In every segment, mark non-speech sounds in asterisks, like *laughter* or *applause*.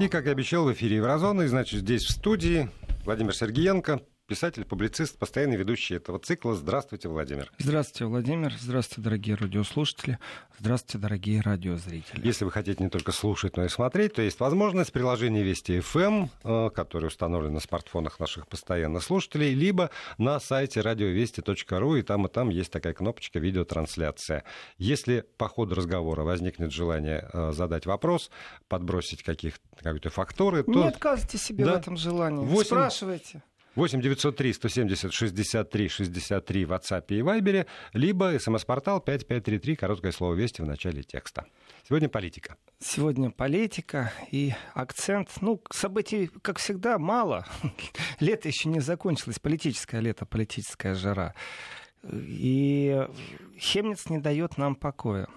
И, как и обещал, в эфире Еврозона. И, значит, здесь в студии Владимир Сергеенко, писатель, публицист, постоянный ведущий этого цикла. Здравствуйте, Владимир. Здравствуйте, Владимир. Здравствуйте, дорогие радиослушатели. Здравствуйте, дорогие радиозрители. Если вы хотите не только слушать, но и смотреть, то есть возможность приложения Вести FM, э, которое установлено на смартфонах наших постоянных слушателей, либо на сайте радиовести.ру, и там и там есть такая кнопочка «Видеотрансляция». Если по ходу разговора возникнет желание э, задать вопрос, подбросить каких какие-то факторы, то... Не отказывайте себе да. в этом желании. 8... Спрашивайте. 8 903 170 63 63 в WhatsApp и Viber, либо смс-портал 5533, короткое слово «Вести» в начале текста. Сегодня политика. Сегодня политика и акцент. Ну, событий, как всегда, мало. *laughs* Лето еще не закончилось. Политическое лето, политическая жара. И Хемниц не дает нам покоя.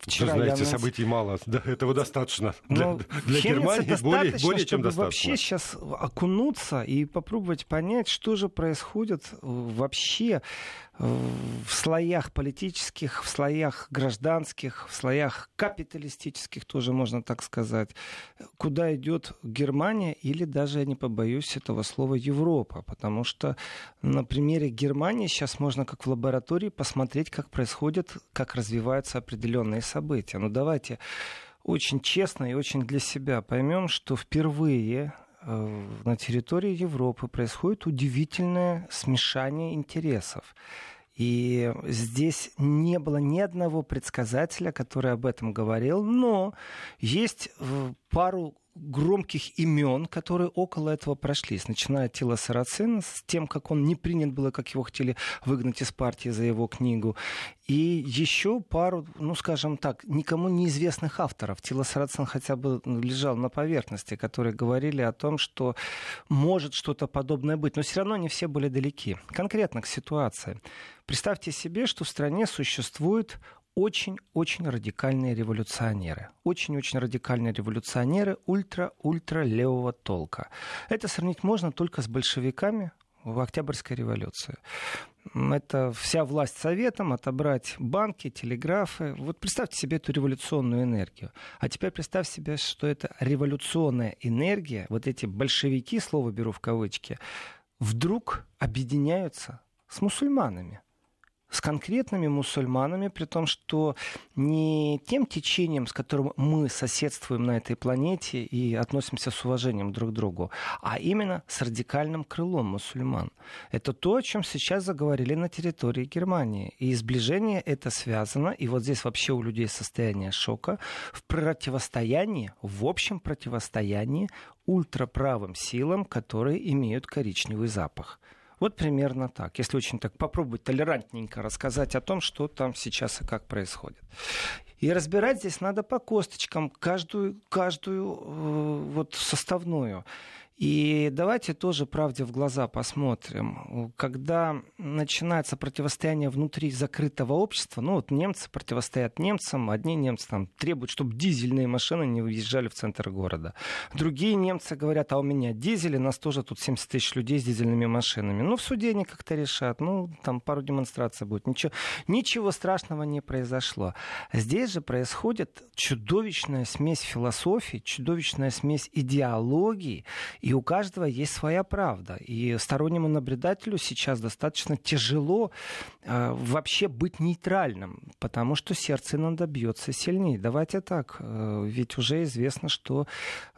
Вчера Вы знаете, я... событий мало, да, этого достаточно. Для, ну, для Германии более, более чем достаточно. вообще сейчас окунуться и попробовать понять, что же происходит вообще в слоях политических, в слоях гражданских, в слоях капиталистических, тоже можно так сказать, куда идет Германия или даже, я не побоюсь этого слова, Европа. Потому что на примере Германии сейчас можно как в лаборатории посмотреть, как происходит, как развиваются определенные события. Но давайте очень честно и очень для себя поймем, что впервые на территории Европы происходит удивительное смешание интересов. И здесь не было ни одного предсказателя, который об этом говорил, но есть пару громких имен, которые около этого прошлись, начиная от Тила Сарацина, с тем, как он не принят был, как его хотели выгнать из партии за его книгу, и еще пару, ну, скажем так, никому неизвестных авторов. Тила Сарацин хотя бы лежал на поверхности, которые говорили о том, что может что-то подобное быть, но все равно не все были далеки. Конкретно к ситуации. Представьте себе, что в стране существует очень-очень радикальные революционеры. Очень-очень радикальные революционеры ультра-ультра левого толка. Это сравнить можно только с большевиками в Октябрьской революции. Это вся власть советом, отобрать банки, телеграфы. Вот представьте себе эту революционную энергию. А теперь представь себе, что это революционная энергия, вот эти большевики, слово беру в кавычки, вдруг объединяются с мусульманами с конкретными мусульманами, при том, что не тем течением, с которым мы соседствуем на этой планете и относимся с уважением друг к другу, а именно с радикальным крылом мусульман. Это то, о чем сейчас заговорили на территории Германии. И сближение это связано, и вот здесь вообще у людей состояние шока, в противостоянии, в общем противостоянии ультраправым силам, которые имеют коричневый запах. Вот примерно так. Если очень так попробовать толерантненько рассказать о том, что там сейчас и как происходит. И разбирать здесь надо по косточкам каждую, каждую э, вот составную. И давайте тоже правде в глаза посмотрим. Когда начинается противостояние внутри закрытого общества, ну вот немцы противостоят немцам, одни немцы там требуют, чтобы дизельные машины не выезжали в центр города. Другие немцы говорят, а у меня дизели, нас тоже тут 70 тысяч людей с дизельными машинами. Ну в суде они как-то решат, ну там пару демонстраций будет. Ничего, ничего страшного не произошло. Здесь же происходит чудовищная смесь философии, чудовищная смесь идеологии и у каждого есть своя правда. И стороннему наблюдателю сейчас достаточно тяжело э, вообще быть нейтральным, потому что сердце иногда бьется сильнее. Давайте так, э, ведь уже известно, что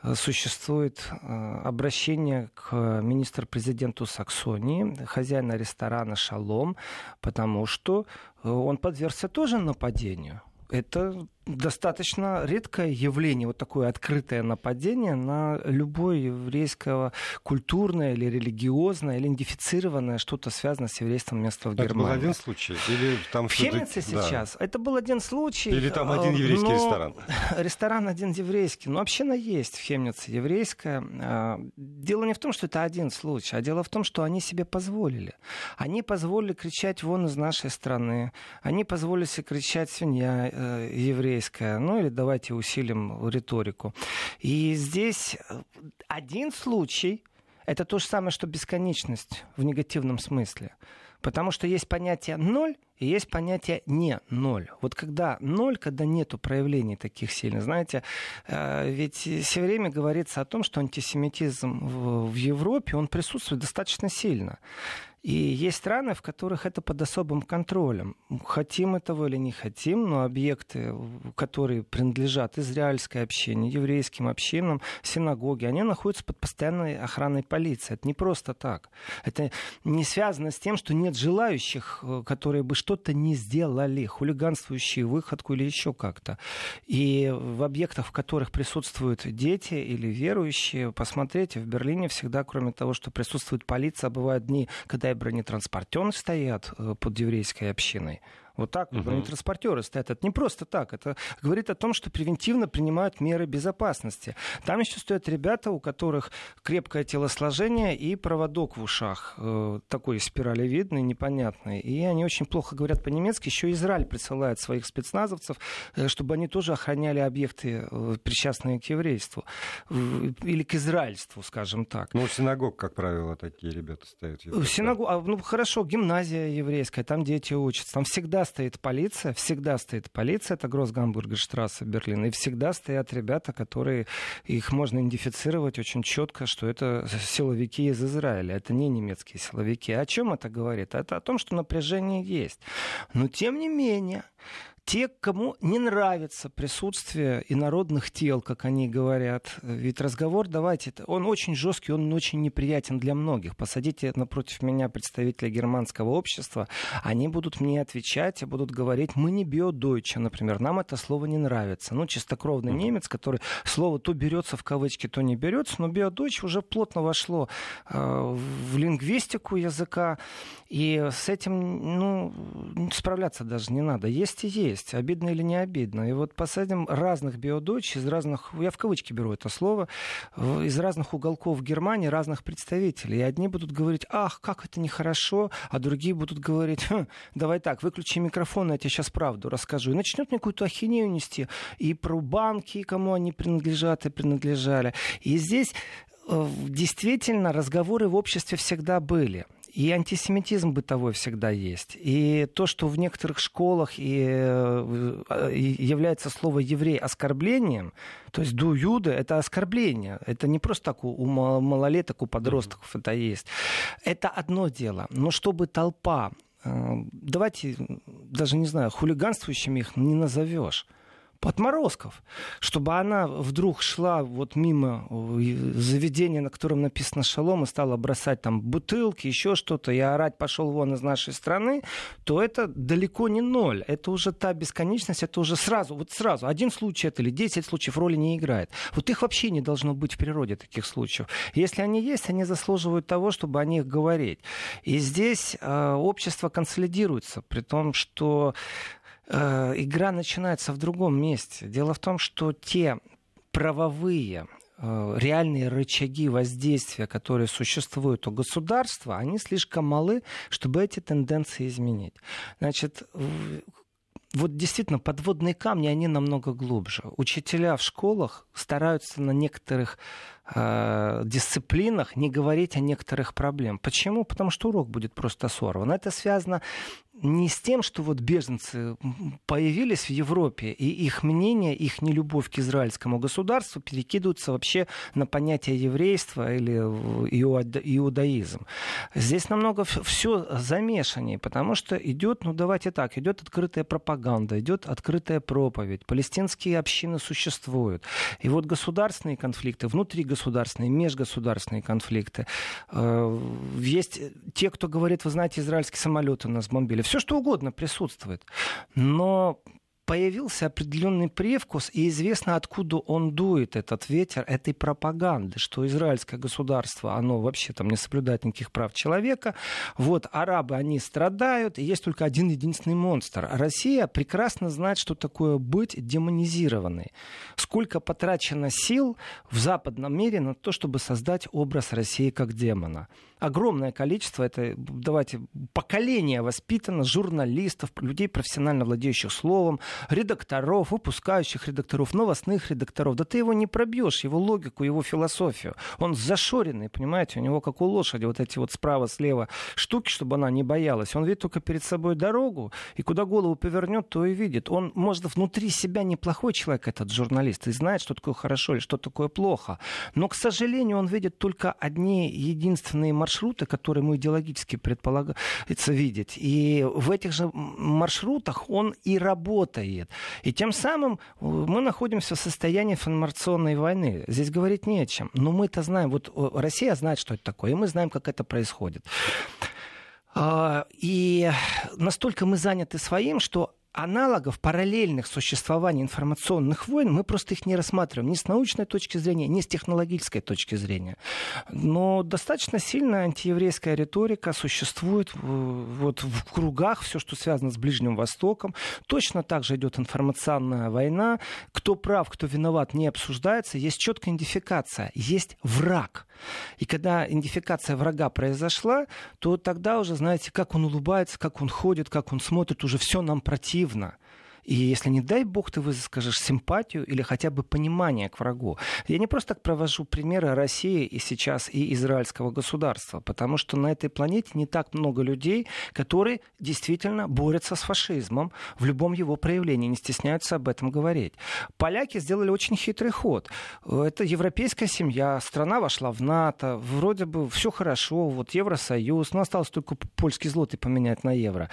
э, существует э, обращение к министр-президенту Саксонии, хозяина ресторана «Шалом», потому что э, он подвергся тоже нападению. Это достаточно редкое явление, вот такое открытое нападение на любое еврейское культурное или религиозное или идентифицированное что-то связанное с еврейством место в Германии. Это был один случай? Или там в Хемнице сейчас. Да. Это был один случай. Или там один еврейский но... ресторан? *laughs* Ресторан один еврейский. Но община есть в Хемнице еврейская. А, дело не в том, что это один случай, а дело в том, что они себе позволили. Они позволили кричать вон из нашей страны. Они позволили себе кричать свинья э, еврей еврейская, ну или давайте усилим риторику. И здесь один случай, это то же самое, что бесконечность в негативном смысле. Потому что есть понятие ноль и есть понятие не ноль. Вот когда ноль, когда нету проявлений таких сильных, знаете, э, ведь все время говорится о том, что антисемитизм в Европе, он присутствует достаточно сильно. И есть страны, в которых это под особым контролем. Хотим этого или не хотим, но объекты, которые принадлежат израильской общине, еврейским общинам, синагоги, они находятся под постоянной охраной полиции. Это не просто так. Это не связано с тем, что нет желающих, э, которые бы что-то не сделали, хулиганствующие выходку или еще как-то. И в объектах, в которых присутствуют дети или верующие, посмотрите, в Берлине всегда, кроме того, что присутствует полиция, бывают дни, когда и бронетранспортеры стоят э, под еврейской общиной. Вот так вот бронетранспортеры стоят. Это не просто так. Это говорит о том, что превентивно принимают меры безопасности. Там еще стоят ребята, у которых крепкое телосложение и проводок в ушах. Э, такой спиралевидный, непонятный. И они очень плохо говорят по-немецки. Еще Израиль присылает своих спецназовцев, э, чтобы они тоже охраняли объекты, э, причастные к еврейству. Или к израильству, скажем так. Ну, синагог, как правило, такие ребята стоят. Синагог, а, ну хорошо, гимназия еврейская, там дети учатся. Там всегда стоит полиция, всегда стоит полиция, это Гроссгамбургерштрассе Берлин, и всегда стоят ребята, которые, их можно идентифицировать очень четко, что это силовики из Израиля, это не немецкие силовики. О чем это говорит? Это о том, что напряжение есть. Но тем не менее, те, кому не нравится присутствие инородных тел, как они говорят. Ведь разговор, давайте, он очень жесткий, он очень неприятен для многих. Посадите напротив меня представителя германского общества, они будут мне отвечать, будут говорить, мы не биодойче, например, нам это слово не нравится. Ну, чистокровный немец, который слово то берется в кавычки, то не берется, но биодойч уже плотно вошло э, в лингвистику языка, и с этим, ну, справляться даже не надо. Есть и есть есть, обидно или не обидно. И вот посадим разных биодочь из разных, я в кавычки беру это слово, из разных уголков Германии, разных представителей. И одни будут говорить, ах, как это нехорошо, а другие будут говорить, хм, давай так, выключи микрофон, я тебе сейчас правду расскажу. И начнет мне какую-то ахинею нести и про банки, кому они принадлежат и принадлежали. И здесь э, действительно разговоры в обществе всегда были. И антисемитизм бытовой всегда есть. И то, что в некоторых школах и, э, и является слово еврей оскорблением, то есть ду юда это оскорбление. Это не просто так у малолеток, у подростков mm-hmm. это есть. Это одно дело. Но чтобы толпа э, давайте, даже не знаю, хулиганствующими их не назовешь отморозков, чтобы она вдруг шла вот мимо заведения, на котором написано «Шалом», и стала бросать там бутылки, еще что-то, и орать «пошел вон из нашей страны», то это далеко не ноль. Это уже та бесконечность, это уже сразу, вот сразу, один случай это или десять случаев роли не играет. Вот их вообще не должно быть в природе, таких случаев. Если они есть, они заслуживают того, чтобы о них говорить. И здесь э, общество консолидируется, при том, что игра начинается в другом месте. Дело в том, что те правовые э, реальные рычаги воздействия, которые существуют у государства, они слишком малы, чтобы эти тенденции изменить. Значит, вот действительно подводные камни, они намного глубже. Учителя в школах стараются на некоторых э, дисциплинах не говорить о некоторых проблемах. Почему? Потому что урок будет просто сорван. Это связано не с тем, что вот беженцы появились в Европе, и их мнение, их нелюбовь к израильскому государству перекидываются вообще на понятие еврейства или иудаизм. Здесь намного все замешаннее, потому что идет, ну давайте так, идет открытая пропаганда, идет открытая проповедь, палестинские общины существуют. И вот государственные конфликты, внутригосударственные, межгосударственные конфликты. Э, есть те, кто говорит, вы знаете, израильские самолеты нас бомбили все что угодно присутствует. Но появился определенный привкус, и известно, откуда он дует, этот ветер, этой пропаганды, что израильское государство, оно вообще там не соблюдает никаких прав человека. Вот арабы, они страдают, и есть только один единственный монстр. Россия прекрасно знает, что такое быть демонизированной. Сколько потрачено сил в западном мире на то, чтобы создать образ России как демона огромное количество, это, давайте, поколение воспитано, журналистов, людей, профессионально владеющих словом, редакторов, выпускающих редакторов, новостных редакторов. Да ты его не пробьешь, его логику, его философию. Он зашоренный, понимаете, у него как у лошади вот эти вот справа-слева штуки, чтобы она не боялась. Он видит только перед собой дорогу, и куда голову повернет, то и видит. Он, может, внутри себя неплохой человек, этот журналист, и знает, что такое хорошо или что такое плохо. Но, к сожалению, он видит только одни единственные маршруты, которые ему идеологически предполагается видеть. И в этих же маршрутах он и работает. И тем самым э, мы находимся в состоянии информационной войны. Здесь говорить не о чем. Но мы-то знаем, вот э, Россия знает, что это такое, и мы знаем, как это происходит. А, и настолько мы заняты своим, что аналогов параллельных существований информационных войн мы просто их не рассматриваем ни с научной точки зрения, ни с технологической точки зрения. Но достаточно сильная антиеврейская риторика существует вот в кругах, все, что связано с Ближним Востоком. Точно так же идет информационная война. Кто прав, кто виноват, не обсуждается. Есть четкая идентификация, есть враг. И когда идентификация врага произошла, то тогда уже, знаете, как он улыбается, как он ходит, как он смотрит, уже все нам противно и если, не дай бог, ты выскажешь симпатию или хотя бы понимание к врагу. Я не просто так провожу примеры России и сейчас и израильского государства, потому что на этой планете не так много людей, которые действительно борются с фашизмом в любом его проявлении, не стесняются об этом говорить. Поляки сделали очень хитрый ход. Это европейская семья, страна вошла в НАТО, вроде бы все хорошо, вот Евросоюз, но осталось только польский злотый поменять на евро.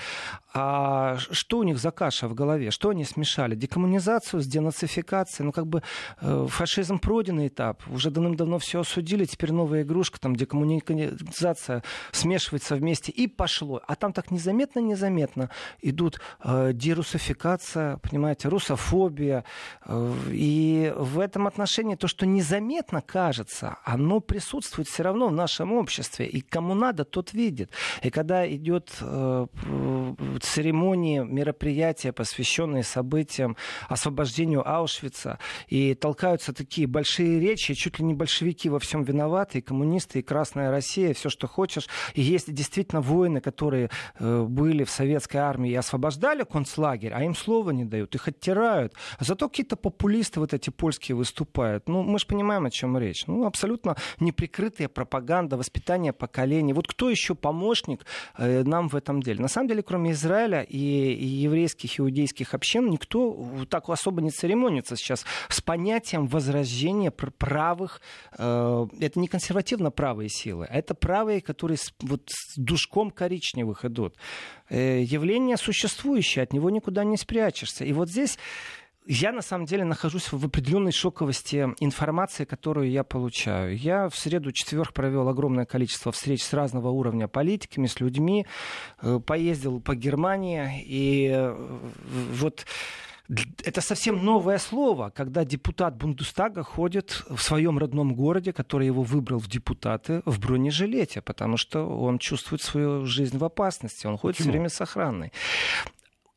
А что у них за каша в голове? Что они смешали? Декоммунизацию с денацификацией. Ну, как бы э, фашизм пройденный этап. Уже давным-давно все осудили. Теперь новая игрушка, там декоммунизация смешивается вместе. И пошло. А там так незаметно-незаметно идут э, дерусификация, понимаете, русофобия. Э, и в этом отношении то, что незаметно кажется, оно присутствует все равно в нашем обществе. И кому надо, тот видит. И когда идет э, церемонии, мероприятия, посвященные посвященные событиям освобождению Аушвица. И толкаются такие большие речи, чуть ли не большевики во всем виноваты, и коммунисты, и Красная Россия, все, что хочешь. И есть действительно воины, которые э, были в советской армии и освобождали концлагерь, а им слова не дают, их оттирают. Зато какие-то популисты вот эти польские выступают. Ну, мы же понимаем, о чем речь. Ну, абсолютно неприкрытая пропаганда, воспитание поколений. Вот кто еще помощник э, нам в этом деле? На самом деле, кроме Израиля и, еврейских, иудейских общин никто так особо не церемонится сейчас с понятием возрождения правых. Э, это не консервативно правые силы, а это правые, которые вот, с душком коричневых идут. Э, явление существующее, от него никуда не спрячешься. И вот здесь я на самом деле нахожусь в определенной шоковости информации, которую я получаю. Я в среду четверг провел огромное количество встреч с разного уровня политиками, с людьми, э, поездил по Германии, и э, вот это совсем новое слово, когда депутат Бундестага ходит в своем родном городе, который его выбрал в депутаты, в бронежилете, потому что он чувствует свою жизнь в опасности, он ходит Почему? все время с охраной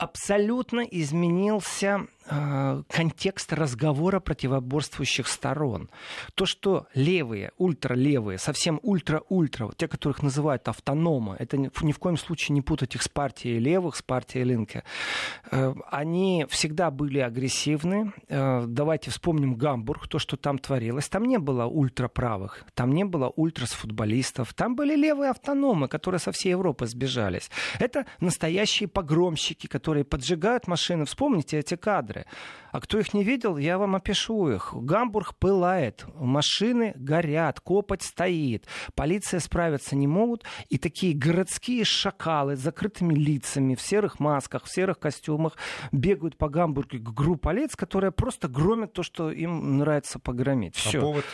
абсолютно изменился контекст разговора противоборствующих сторон. То, что левые, ультралевые, совсем ультра-ультра, те, которых называют автономы, это ни, в коем случае не путать их с партией левых, с партией Линке, э, они всегда были агрессивны. Э, давайте вспомним Гамбург, то, что там творилось. Там не было ультраправых, там не было ультрасфутболистов, там были левые автономы, которые со всей Европы сбежались. Это настоящие погромщики, которые поджигают машины. Вспомните эти кадры. А кто их не видел, я вам опишу их. Гамбург пылает, машины горят, копоть стоит. Полиция справиться не могут. И такие городские шакалы с закрытыми лицами, в серых масках, в серых костюмах бегают по Гамбургу к группе лиц, которая просто громит то, что им нравится погромить. Все. А повод?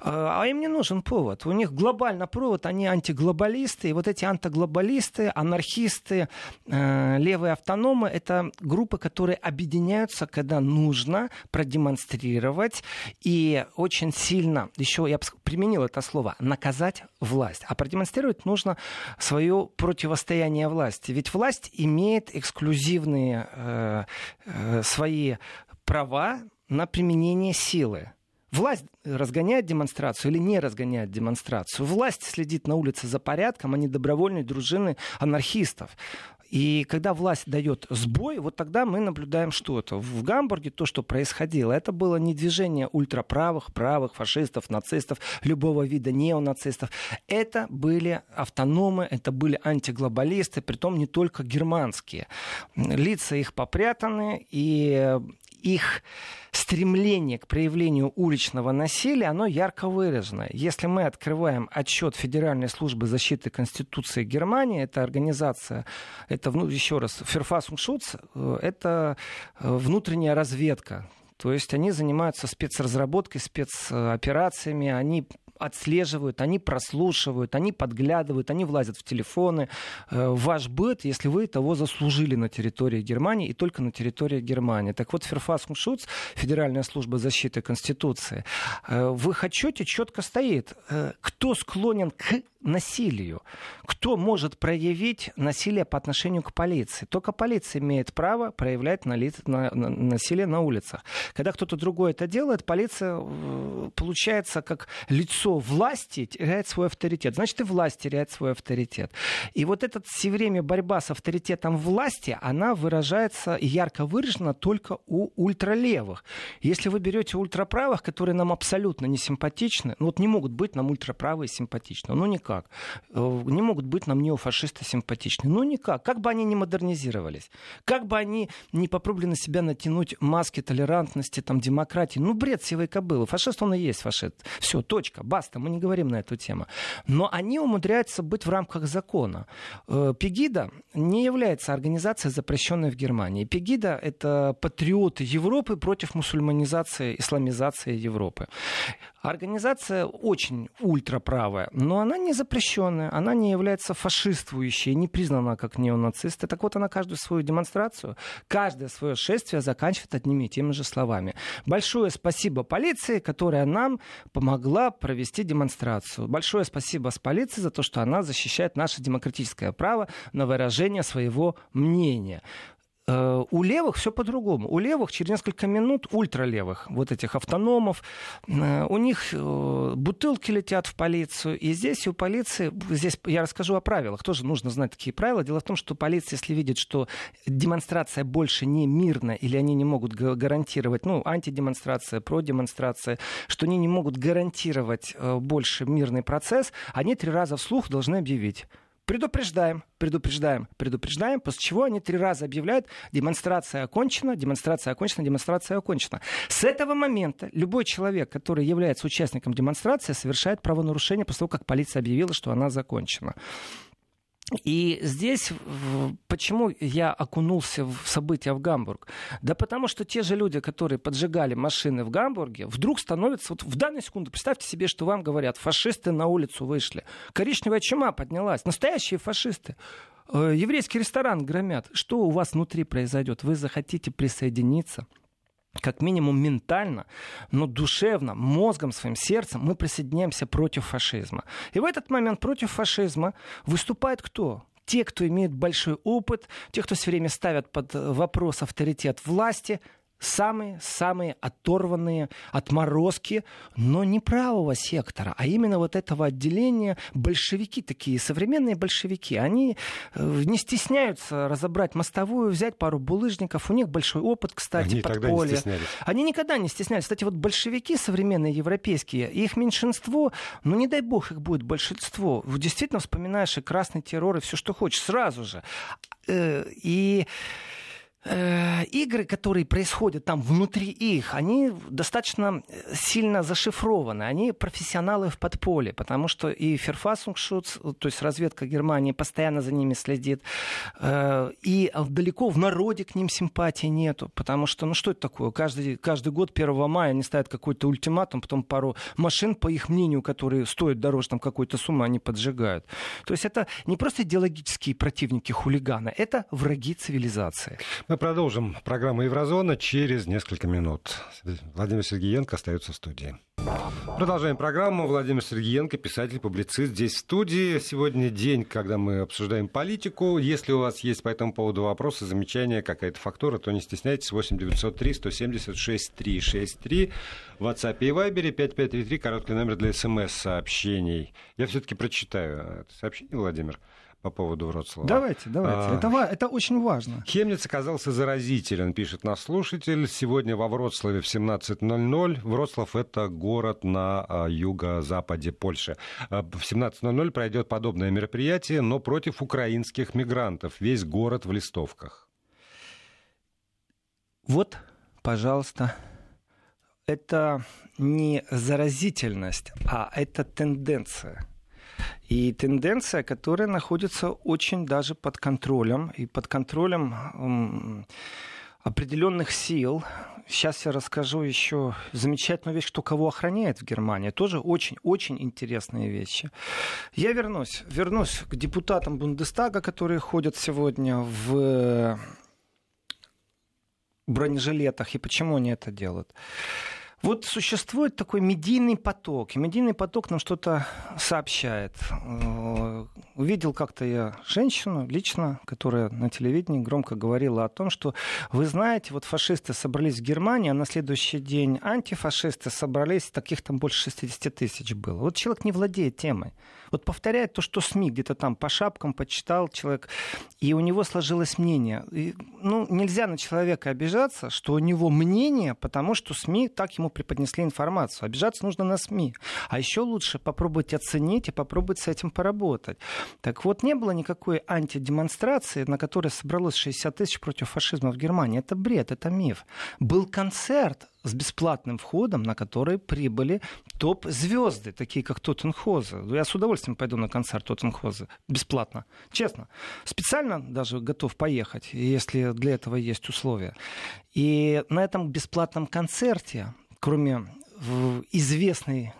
А, а им не нужен повод. У них глобально провод, они антиглобалисты. И вот эти антиглобалисты, анархисты, э, левые автономы, это группы, которые объединяются, когда нужно продемонстрировать и очень сильно, еще я применил это слово, наказать власть. А продемонстрировать нужно свое противостояние власти. Ведь власть имеет эксклюзивные э, э, свои права на применение силы. Власть разгоняет демонстрацию или не разгоняет демонстрацию. Власть следит на улице за порядком, а не добровольные дружины анархистов. И когда власть дает сбой, вот тогда мы наблюдаем что-то. В Гамбурге то, что происходило, это было не движение ультраправых, правых, фашистов, нацистов, любого вида неонацистов. Это были автономы, это были антиглобалисты, притом не только германские. Лица их попрятаны, и их стремление к проявлению уличного насилия, оно ярко выражено. Если мы открываем отчет Федеральной службы защиты Конституции Германии, это организация, это, ну, еще раз, Ферфасуншутс, э, это э, внутренняя разведка то есть они занимаются спецразработкой, спецоперациями, они отслеживают, они прослушивают, они подглядывают, они влазят в телефоны. Э, ваш быт, если вы того заслужили на территории Германии и только на территории Германии. Так вот, Ферфасмшутс, Федеральная служба защиты Конституции, э, в их четко стоит, э, кто склонен к насилию. Кто может проявить насилие по отношению к полиции? Только полиция имеет право проявлять на, на, на, насилие на улицах. Когда кто-то другой это делает, полиция получается как лицо власти теряет свой авторитет. Значит, и власть теряет свой авторитет. И вот эта все время борьба с авторитетом власти, она выражается ярко выражена только у ультралевых. Если вы берете ультраправых, которые нам абсолютно не симпатичны, ну вот не могут быть нам ультраправые симпатичны, ну никак никак. Э, не могут быть нам неофашисты симпатичны. Ну никак. Как бы они ни модернизировались, как бы они не попробовали на себя натянуть маски толерантности, там, демократии. Ну, бред сивой кобылы. Фашист он и есть фашист. Все, точка, баста, мы не говорим на эту тему. Но они умудряются быть в рамках закона. Э, Пегида не является организацией, запрещенной в Германии. Пегида — это патриоты Европы против мусульманизации, исламизации Европы. Организация очень ультраправая, но она не запрещенная, она не является фашистующей, не признана как неонацисты. Так вот, она каждую свою демонстрацию, каждое свое шествие заканчивает одними и теми же словами. Большое спасибо полиции, которая нам помогла провести демонстрацию. Большое спасибо с полиции за то, что она защищает наше демократическое право на выражение своего мнения. Э, у левых все по-другому. У левых через несколько минут, ультралевых, вот этих автономов, э, у них э, бутылки летят в полицию. И здесь у полиции, здесь я расскажу о правилах, тоже нужно знать такие правила. Дело в том, что полиция, если видит, что демонстрация больше не мирная, или они не могут гарантировать, ну, антидемонстрация, продемонстрация, что они не могут гарантировать больше мирный процесс, они три раза вслух должны объявить предупреждаем, предупреждаем, предупреждаем, после чего они три раза объявляют, демонстрация окончена, демонстрация окончена, демонстрация окончена. С этого момента любой человек, который является участником демонстрации, совершает правонарушение после того, как полиция объявила, что она закончена. И здесь почему я окунулся в события в Гамбург? Да потому что те же люди, которые поджигали машины в Гамбурге, вдруг становятся, вот в данную секунду, представьте себе, что вам говорят, фашисты на улицу вышли, коричневая чума поднялась, настоящие фашисты. Э, еврейский ресторан громят. Что у вас внутри произойдет? Вы захотите присоединиться? Как минимум ментально, но душевно, мозгом, своим сердцем мы присоединяемся против фашизма. И в этот момент против фашизма выступает кто? Те, кто имеет большой опыт, те, кто все время ставят под вопрос авторитет власти, самые-самые оторванные отморозки, но не правого сектора, а именно вот этого отделения большевики такие, современные большевики. Они э, не стесняются разобрать мостовую, взять пару булыжников. У них большой опыт, кстати, Они подполья. Они никогда не стеснялись. Кстати, вот большевики современные европейские, их меньшинство, ну не дай бог их будет большинство. Действительно вспоминаешь и красный террор, и все, что хочешь, сразу же. Э, и игры, которые происходят там внутри их, они достаточно э, сильно зашифрованы. Они профессионалы в подполе, потому что и Ферфасунгшутс, то есть разведка Германии, постоянно за ними следит. Э, и далеко в народе к ним симпатии нету, потому что, ну что это такое? Каждый, каждый год 1 мая они ставят какой-то ультиматум, потом пару машин, по их мнению, которые стоят дороже там какой-то суммы, они поджигают. То есть это не просто идеологические противники хулигана, это враги цивилизации. Мы продолжим программу «Еврозона» через несколько минут. Владимир Сергеенко остается в студии. Продолжаем программу. Владимир Сергеенко, писатель, публицист, здесь в студии. Сегодня день, когда мы обсуждаем политику. Если у вас есть по этому поводу вопросы, замечания, какая-то фактура, то не стесняйтесь. 8 903 176 363 в WhatsApp и Viber 5533, короткий номер для смс-сообщений. Я все-таки прочитаю это сообщение, Владимир. По поводу Вроцлава. Давайте, давайте. А... Это, это очень важно. Хемниц оказался заразителен, пишет наш слушатель. Сегодня во Вроцлаве в 17.00. Вроцлав — это город на а, юго-западе Польши. А, в 17.00 пройдет подобное мероприятие, но против украинских мигрантов. Весь город в листовках. Вот, пожалуйста, это не заразительность, а это тенденция. И тенденция, которая находится очень даже под контролем, и под контролем определенных сил. Сейчас я расскажу еще замечательную вещь, кто кого охраняет в Германии. Тоже очень-очень интересные вещи. Я вернусь, вернусь к депутатам Бундестага, которые ходят сегодня в бронежилетах, и почему они это делают. Вот существует такой медийный поток, и медийный поток нам что-то сообщает. Э, увидел как-то я женщину лично, которая на телевидении громко говорила о том, что вы знаете, вот фашисты собрались в Германии, а на следующий день антифашисты собрались, таких там больше 60 тысяч было. Вот человек не владеет темой. Вот повторяет то, что СМИ где-то там по шапкам почитал человек, и у него сложилось мнение. И, ну, нельзя на человека обижаться, что у него мнение, потому что СМИ так ему преподнесли информацию. Обижаться нужно на СМИ. А еще лучше попробовать оценить и попробовать с этим поработать. Так вот, не было никакой антидемонстрации, на которой собралось 60 тысяч против фашизма в Германии. Это бред, это миф. Был концерт с бесплатным входом, на который прибыли топ-звезды, такие как Тоттенхоза. Я с удовольствием пойду на концерт Тоттенхоза. Бесплатно. Честно. Специально даже готов поехать, если для этого есть условия. И на этом бесплатном концерте, кроме известной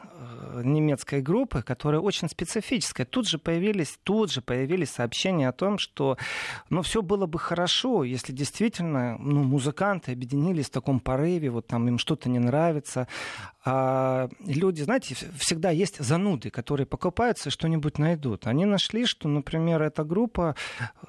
немецкой группы, которая очень специфическая. Тут же появились, тут же появились сообщения о том, что ну, все было бы хорошо, если действительно ну, музыканты объединились в таком порыве, вот там им что-то не нравится. А люди, знаете, всегда есть зануды, которые покупаются и что-нибудь найдут. Они нашли, что, например, эта группа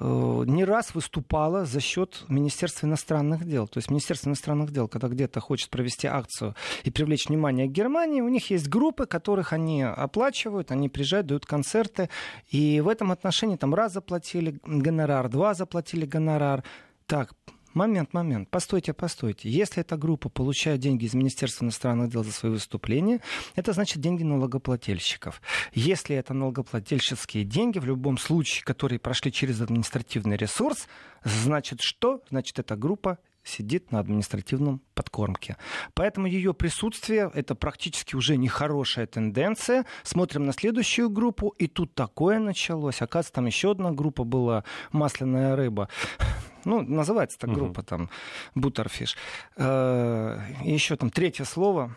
э, не раз выступала за счет Министерства иностранных дел. То есть Министерство иностранных дел, когда где-то хочет провести акцию и привлечь внимание к Германии, у них есть группы, которых они оплачивают, они приезжают, дают концерты. И в этом отношении там раз заплатили гонорар, два заплатили гонорар. Так, момент, момент, постойте, постойте. Если эта группа получает деньги из Министерства иностранных дел за свои выступления, это значит деньги налогоплательщиков. Если это налогоплательщицкие деньги, в любом случае, которые прошли через административный ресурс, значит что? Значит, эта группа сидит на административном подкормке. Поэтому ее присутствие — это практически уже нехорошая тенденция. Смотрим на следующую группу, и тут такое началось. Оказывается, там еще одна группа была «Масляная рыба». Ну, называется так группа, там, Бутерфиш. Э, еще там третье слово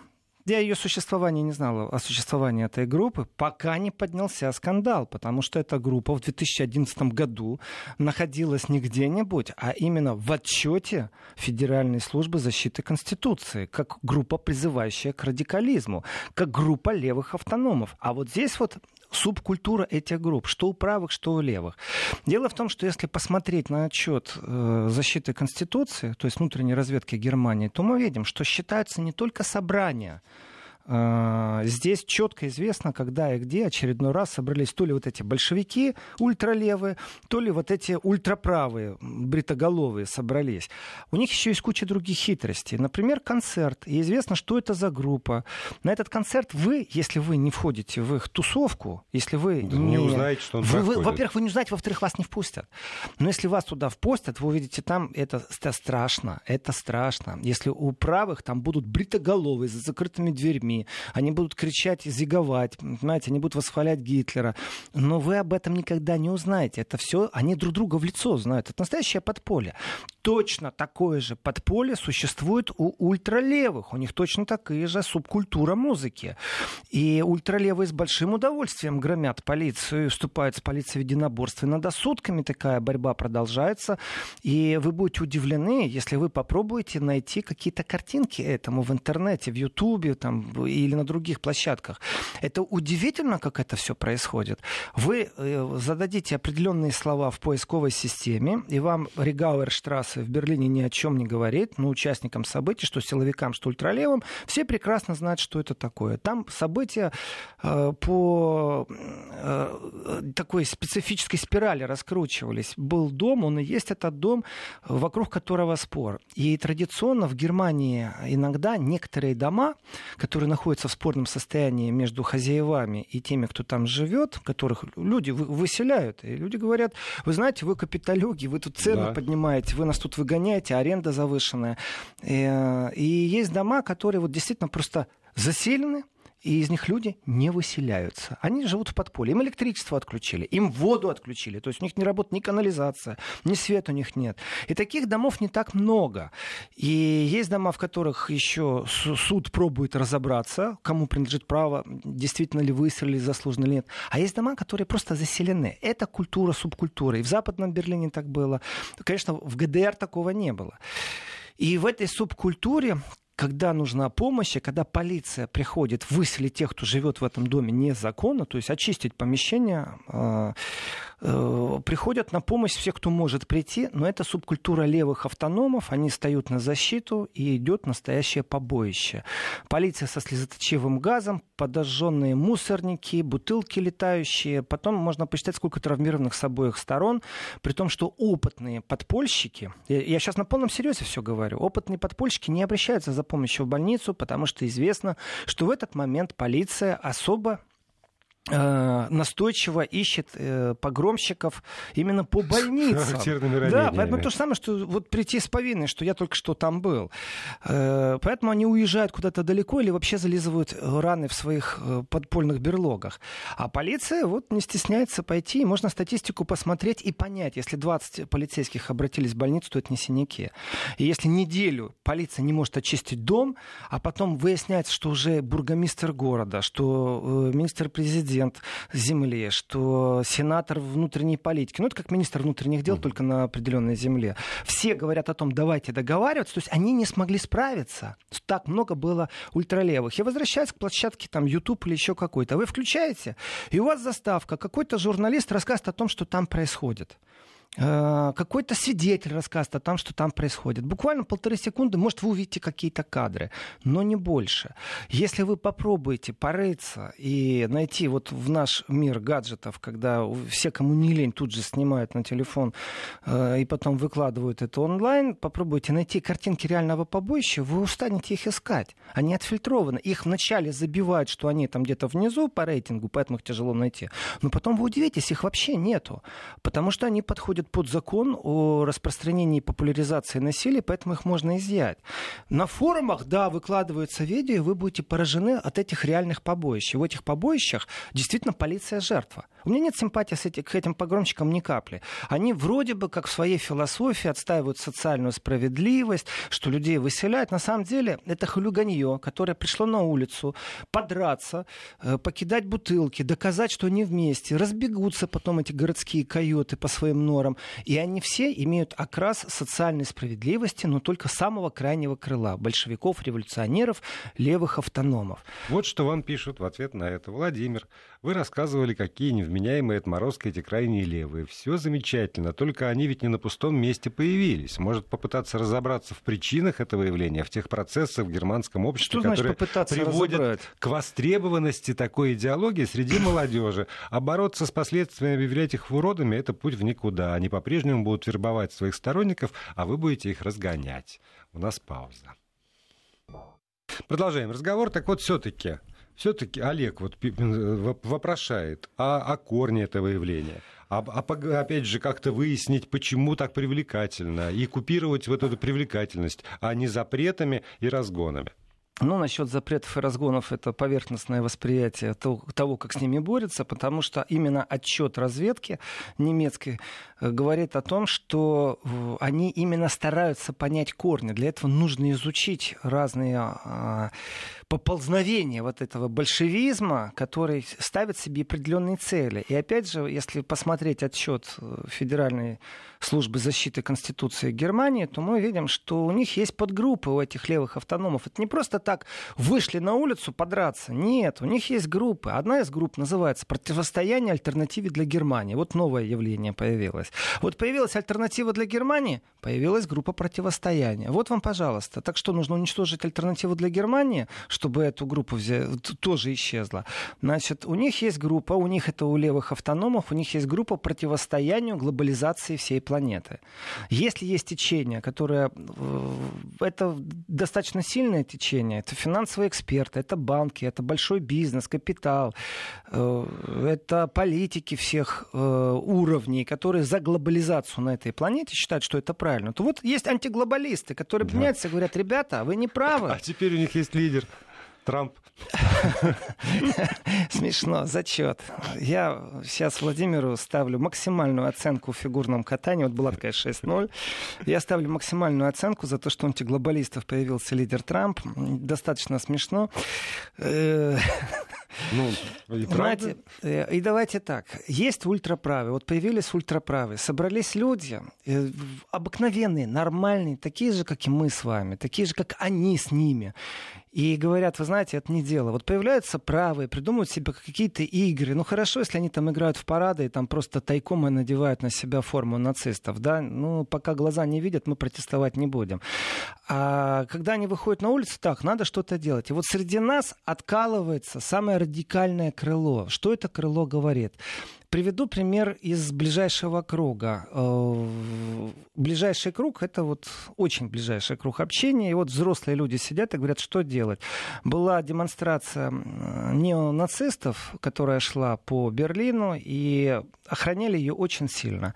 я ее существование не знала, о существовании этой группы, пока не поднялся скандал, потому что эта группа в 2011 году находилась не где-нибудь, а именно в отчете Федеральной службы защиты Конституции, как группа, призывающая к радикализму, как группа левых автономов. А вот здесь вот субкультура этих групп, что у правых, что у левых. Дело в том, что если посмотреть на отчет э, защиты Конституции, то есть внутренней разведки Германии, то мы видим, что считаются не только собрания здесь четко известно, когда и где очередной раз собрались то ли вот эти большевики ультралевые, то ли вот эти ультраправые, бритоголовые собрались. У них еще есть куча других хитростей. Например, концерт. И известно, что это за группа. На этот концерт вы, если вы не входите в их тусовку, если вы да не... не узнаете, что он вы, вы, Во-первых, вы не узнаете, во-вторых, вас не впустят. Но если вас туда впустят, вы увидите там, это, это страшно, это страшно. Если у правых там будут бритоголовые за закрытыми дверьми, они будут кричать зиговать, понимаете, они будут восхвалять Гитлера. Но вы об этом никогда не узнаете. Это все, они друг друга в лицо знают. Это настоящее подполье. Точно такое же подполье существует у ультралевых. У них точно такая же субкультура музыки. И ультралевые с большим удовольствием громят полицию, вступают с полицией в единоборство. И над сутками такая борьба продолжается. И вы будете удивлены, если вы попробуете найти какие-то картинки этому в интернете, в Ютубе, там, или на других площадках. Это удивительно, как это все происходит. Вы э, зададите определенные слова в поисковой системе, и вам Ригауэрштрассе информация в Берлине ни о чем не говорит, но участникам событий, что силовикам, что ультралевым, все прекрасно знают, что это такое. Там события э, по э, такой специфической спирали раскручивались. Был дом, он и есть этот дом, вокруг которого спор. И традиционно в Германии иногда некоторые дома, которые находятся в спорном состоянии между хозяевами и теми, кто там живет, которых люди выселяют. И люди говорят, вы знаете, вы капиталюги, вы тут цены да. поднимаете, вы нас тут выгоняете, аренда завышенная. И, э, и есть дома, которые вот действительно просто заселены, и из них люди не выселяются. Они живут в подполье. Им электричество отключили, им воду отключили. То есть у них не работает ни канализация, ни свет у них нет. И таких домов не так много. И есть дома, в которых еще суд пробует разобраться, кому принадлежит право, действительно ли выселили заслуженно или нет. А есть дома, которые просто заселены. Это культура, субкультура. И в Западном Берлине так было. Конечно, в ГДР такого не было. И в этой субкультуре когда нужна помощь, и когда полиция приходит выселить тех, кто живет в этом доме незаконно, то есть очистить помещение, а, Э, приходят на помощь все, кто может прийти, но это субкультура левых автономов, они встают на защиту, и идет настоящее побоище. Полиция со слезоточивым газом, подожженные мусорники, бутылки летающие, потом можно посчитать, сколько травмированных с обоих сторон, при том, что опытные подпольщики, я сейчас на полном серьезе все говорю, опытные подпольщики не обращаются за помощью в больницу, потому что известно, что в этот момент полиция особо настойчиво ищет э, погромщиков именно по больницам. Да, поэтому то же самое, что вот прийти с повинной, что я только что там был. Э, поэтому они уезжают куда-то далеко или вообще зализывают раны в своих э, подпольных берлогах. А полиция вот не стесняется пойти, можно статистику посмотреть и понять, если 20 полицейских обратились в больницу, то это не синяки. И если неделю полиция не может очистить дом, а потом выясняется, что уже бургомистр города, что э, министр-президент президент земли, что сенатор внутренней политики, ну это как министр внутренних дел, только на определенной земле. Все говорят о том, давайте договариваться, то есть они не смогли справиться. Так много было ультралевых. Я возвращаюсь к площадке там YouTube или еще какой-то. Вы включаете, и у вас заставка, какой-то журналист рассказывает о том, что там происходит. Э, какой-то свидетель рассказывает о том, что там происходит. Буквально полторы секунды, может, вы увидите какие-то кадры, но не больше. Если вы попробуете порыться и найти вот в наш мир гаджетов, когда все, кому не лень, тут же снимают на телефон э, и потом выкладывают это онлайн, попробуйте найти картинки реального побоища, вы устанете их искать. Они отфильтрованы. Их вначале забивают, что они там где-то внизу по рейтингу, поэтому их тяжело найти. Но потом вы удивитесь, их вообще нету. Потому что они подходят подходят под закон о распространении и популяризации насилия, поэтому их можно изъять. На форумах, да, выкладываются видео, и вы будете поражены от этих реальных побоищ. И в этих побоищах действительно полиция жертва. У меня нет симпатии с эти, к этим погромщикам ни капли. Они вроде бы как в своей философии отстаивают социальную справедливость, что людей выселяют. На самом деле это хулиганье, которое пришло на улицу подраться, э, покидать бутылки, доказать, что они вместе, разбегутся потом эти городские койоты по своим норам, партнерам. И они все имеют окрас социальной справедливости, но только самого крайнего крыла. Большевиков, революционеров, левых автономов. Вот что вам пишут в ответ на это. Владимир, вы рассказывали, какие невменяемые отморозки эти крайние левые. Все замечательно, только они ведь не на пустом месте появились. Может попытаться разобраться в причинах этого явления, в тех процессах в германском обществе, что которые приводят разобрать? к востребованности такой идеологии среди молодежи. А бороться с последствиями, объявлять их уродами, это путь в никуда. Они по-прежнему будут вербовать своих сторонников, а вы будете их разгонять. У нас пауза. Продолжаем разговор. Так вот, все-таки все-таки Олег вот вопрошает о, о корне этого явления. А, а опять же, как-то выяснить, почему так привлекательно, и купировать вот эту привлекательность, а не запретами и разгонами. Ну, насчет запретов и разгонов это поверхностное восприятие того, как с ними борются, потому что именно отчет разведки немецкой э, говорит о том, что э, они именно стараются понять корни. Для этого нужно изучить разные поползновения вот этого большевизма, который ставит себе определенные цели. И опять же, если посмотреть отчет э, Федеральной службы защиты Конституции Германии, то мы видим, что у них есть подгруппы у этих левых автономов. Это не просто так вышли на улицу подраться. Нет, у них есть группы. Одна из групп называется «Противостояние альтернативе для Германии». Вот новое явление появилось. Вот появилась альтернатива для Германии, появилась группа противостояния. Вот вам, пожалуйста. Так что нужно уничтожить альтернативу для Германии, чтобы эту группу взять, тоже исчезла. Значит, у них есть группа, у них это у левых автономов, у них есть группа противостоянию глобализации всей планеты. Если есть течение, которое... Э, это достаточно сильное течение, это финансовые эксперты, это банки, это большой бизнес, капитал, э, это политики всех э, уровней, которые за глобализацию на этой планете считают, что это правильно, то вот есть антиглобалисты, которые меняются и говорят, ребята, вы не правы. А теперь у них есть лидер. Трамп. *laughs* Смешно, зачет. Я сейчас Владимиру ставлю максимальную оценку в фигурном катании. Вот была такая 6-0. Я ставлю максимальную оценку за то, что у антиглобалистов появился лидер Трамп. Достаточно смешно. Э, ну, и Знаете, э, и давайте так. Есть ультраправые. Вот появились ультраправые. Собрались люди, э, обыкновенные, нормальные, такие же, как и мы с вами, такие же, как они с ними и говорят, вы знаете, это не дело. Вот появляются правые, придумывают себе какие-то игры. Ну хорошо, если они там играют в парады и там просто тайком и надевают на себя форму нацистов, да, ну пока глаза не видят, мы протестовать не будем. А когда они выходят на улицу, так, надо что-то делать. И вот среди нас откалывается самое радикальное крыло. Что это крыло говорит? Приведу пример из ближайшего круга. Э, ближайший круг — это вот очень ближайший круг общения. И вот взрослые люди сидят и говорят, что делать. Была демонстрация неонацистов, которая шла по Берлину, и охраняли ее очень сильно.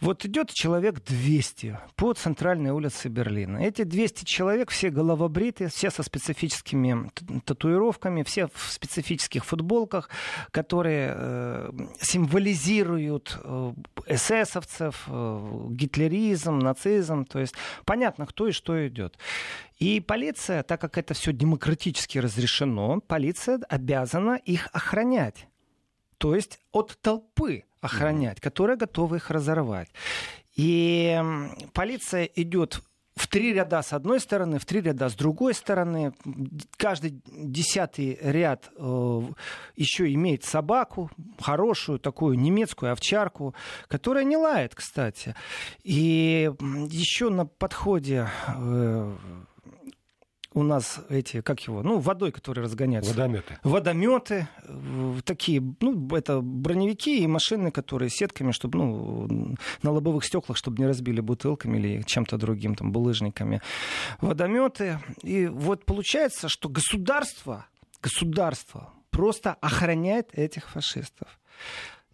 Вот идет человек 200 по центральной улице Берлина. Эти 200 человек все головобриты, все со специфическими татуировками, все в специфических футболках, которые э, символизируют э, эсэсовцев, э, гитлеризм, нацизм. То есть понятно, кто и что идет. И полиция, так как это все демократически разрешено, полиция обязана их охранять. То есть от толпы охранять, которая готова их разорвать. И полиция идет в три ряда с одной стороны, в три ряда с другой стороны. Каждый десятый ряд э, еще имеет собаку, хорошую такую немецкую овчарку, которая не лает, кстати. И еще на подходе э, у нас эти, как его, ну, водой, которые разгоняются. Водометы. Водометы, такие, ну, это броневики и машины, которые сетками, чтобы, ну, на лобовых стеклах, чтобы не разбили бутылками или чем-то другим, там, булыжниками. Водометы. И вот получается, что государство, государство просто охраняет этих фашистов.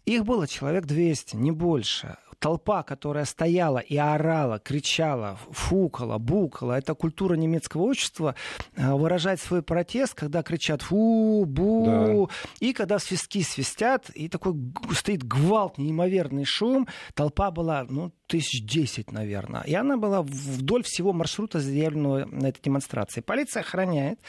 Их было человек 200, не больше толпа, которая стояла и орала, кричала, фукала, букала, это культура немецкого общества, э, выражать свой протест, когда кричат фу, бу, да. и когда свистки свистят, и такой стоит гвалт, неимоверный шум, толпа была, ну, тысяч десять, наверное. И она была вдоль всего маршрута, заявленного на этой демонстрации. Полиция охраняет.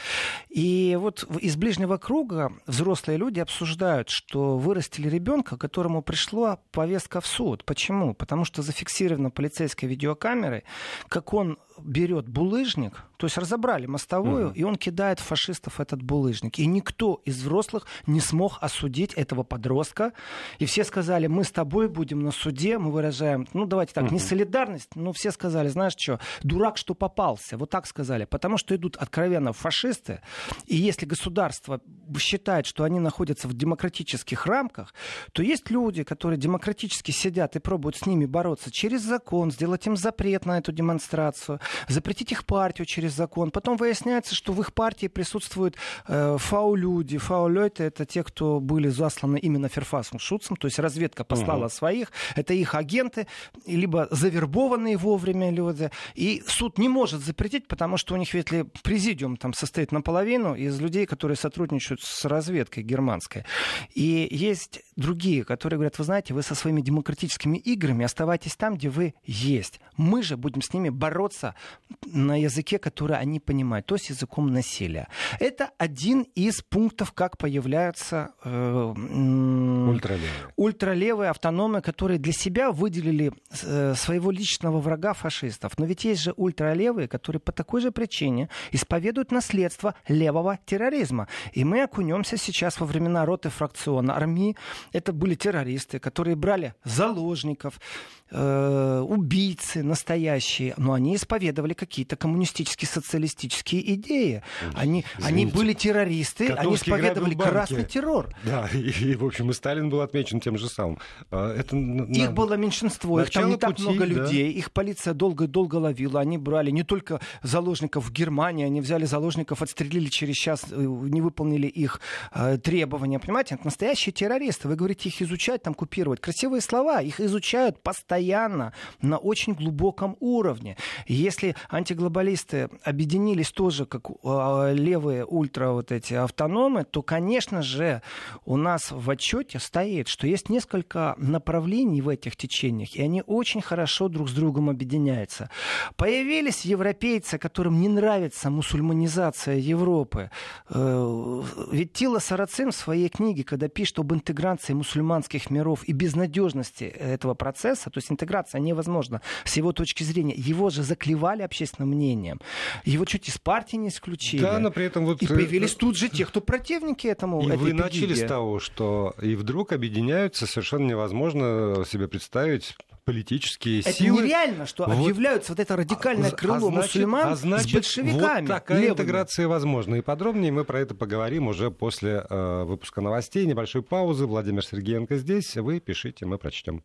И вот из ближнего круга взрослые люди обсуждают, что вырастили ребенка, которому пришла повестка в суд. Почему? Потому что зафиксировано полицейской видеокамерой, как он берет булыжник, то есть разобрали мостовую, угу. и он кидает фашистов этот булыжник. И никто из взрослых не смог осудить этого подростка. И все сказали, мы с тобой будем на суде, мы выражаем, ну давайте так, угу. не солидарность, но все сказали, знаешь что, дурак, что попался. Вот так сказали. Потому что идут откровенно фашисты. И если государство считает, что они находятся в демократических рамках, то есть люди, которые демократически сидят и пробуют с ними бороться через закон, сделать им запрет на эту демонстрацию, запретить их партию через закон. Потом выясняется, что в их партии присутствуют э, фау-люди. Фау-люди — это те, кто были засланы именно Ферфасом Шуцем, то есть разведка послала угу. своих. Это их агенты, либо завербованные вовремя люди. И суд не может запретить, потому что у них ведь ли президиум там состоит наполовину из людей, которые сотрудничают с разведкой германской. И есть другие, которые говорят, вы знаете, вы со своими демократическими играми оставайтесь там, где вы есть. Мы же будем с ними бороться на языке, который они понимают, то есть языком насилия. Это один из пунктов, как появляются э, ультралевые. ультралевые автономы, которые для себя выделили э, своего личного врага фашистов. Но ведь есть же ультралевые, которые по такой же причине исповедуют наследство левого терроризма. И мы окунемся сейчас во времена роты фракциона армии. Это были террористы, которые брали заложников, э, убийцы настоящие, но они исповедовали какие-то коммунистические, социалистические идеи. Они, они были террористы, они исповедовали красный террор. Да, и, и, в общем, и Сталин был отмечен тем же самым. А, это, их было меньшинство, их там не так пути, много людей, да. их полиция долго-долго ловила, они брали не только заложников в Германии, они взяли заложников, отстрелили через час, э, не выполнили их э, требования, понимаете, это настоящие террористы, вы говорите их изучать, там купировать, красивые слова, их изучают постоянно на очень глубоком уровне. Если антиглобалисты объединились тоже как а, левые ультра вот эти автономы, то, конечно же, у нас в отчете стоит, что есть несколько направлений в этих течениях, и они очень хорошо друг с другом объединяются. Появились европейцы, которым не нравится мусульманизация Европы. Э, ведь Тила Сарацин в своей книге, когда пишет об интеграции мусульманских миров и безнадежности этого процесса, то есть интеграция невозможна с его точки зрения. Его же заклевали общественным мнением. Его чуть из партии не исключили. Да, но при этом вот... И появились э, тут же те, кто противники этому. И вы начали с того, что и вдруг объединяются, совершенно невозможно себе представить политические это силы. Это нереально, что вот. объявляются вот это радикальное а, крыло а значит, мусульман а значит, с большевиками. Вот такая левыми. интеграция возможна. И подробнее мы про это поговорим уже после э, выпуска новостей. Небольшой паузы. Владимир Сергеенко здесь. Вы пишите, мы прочтем.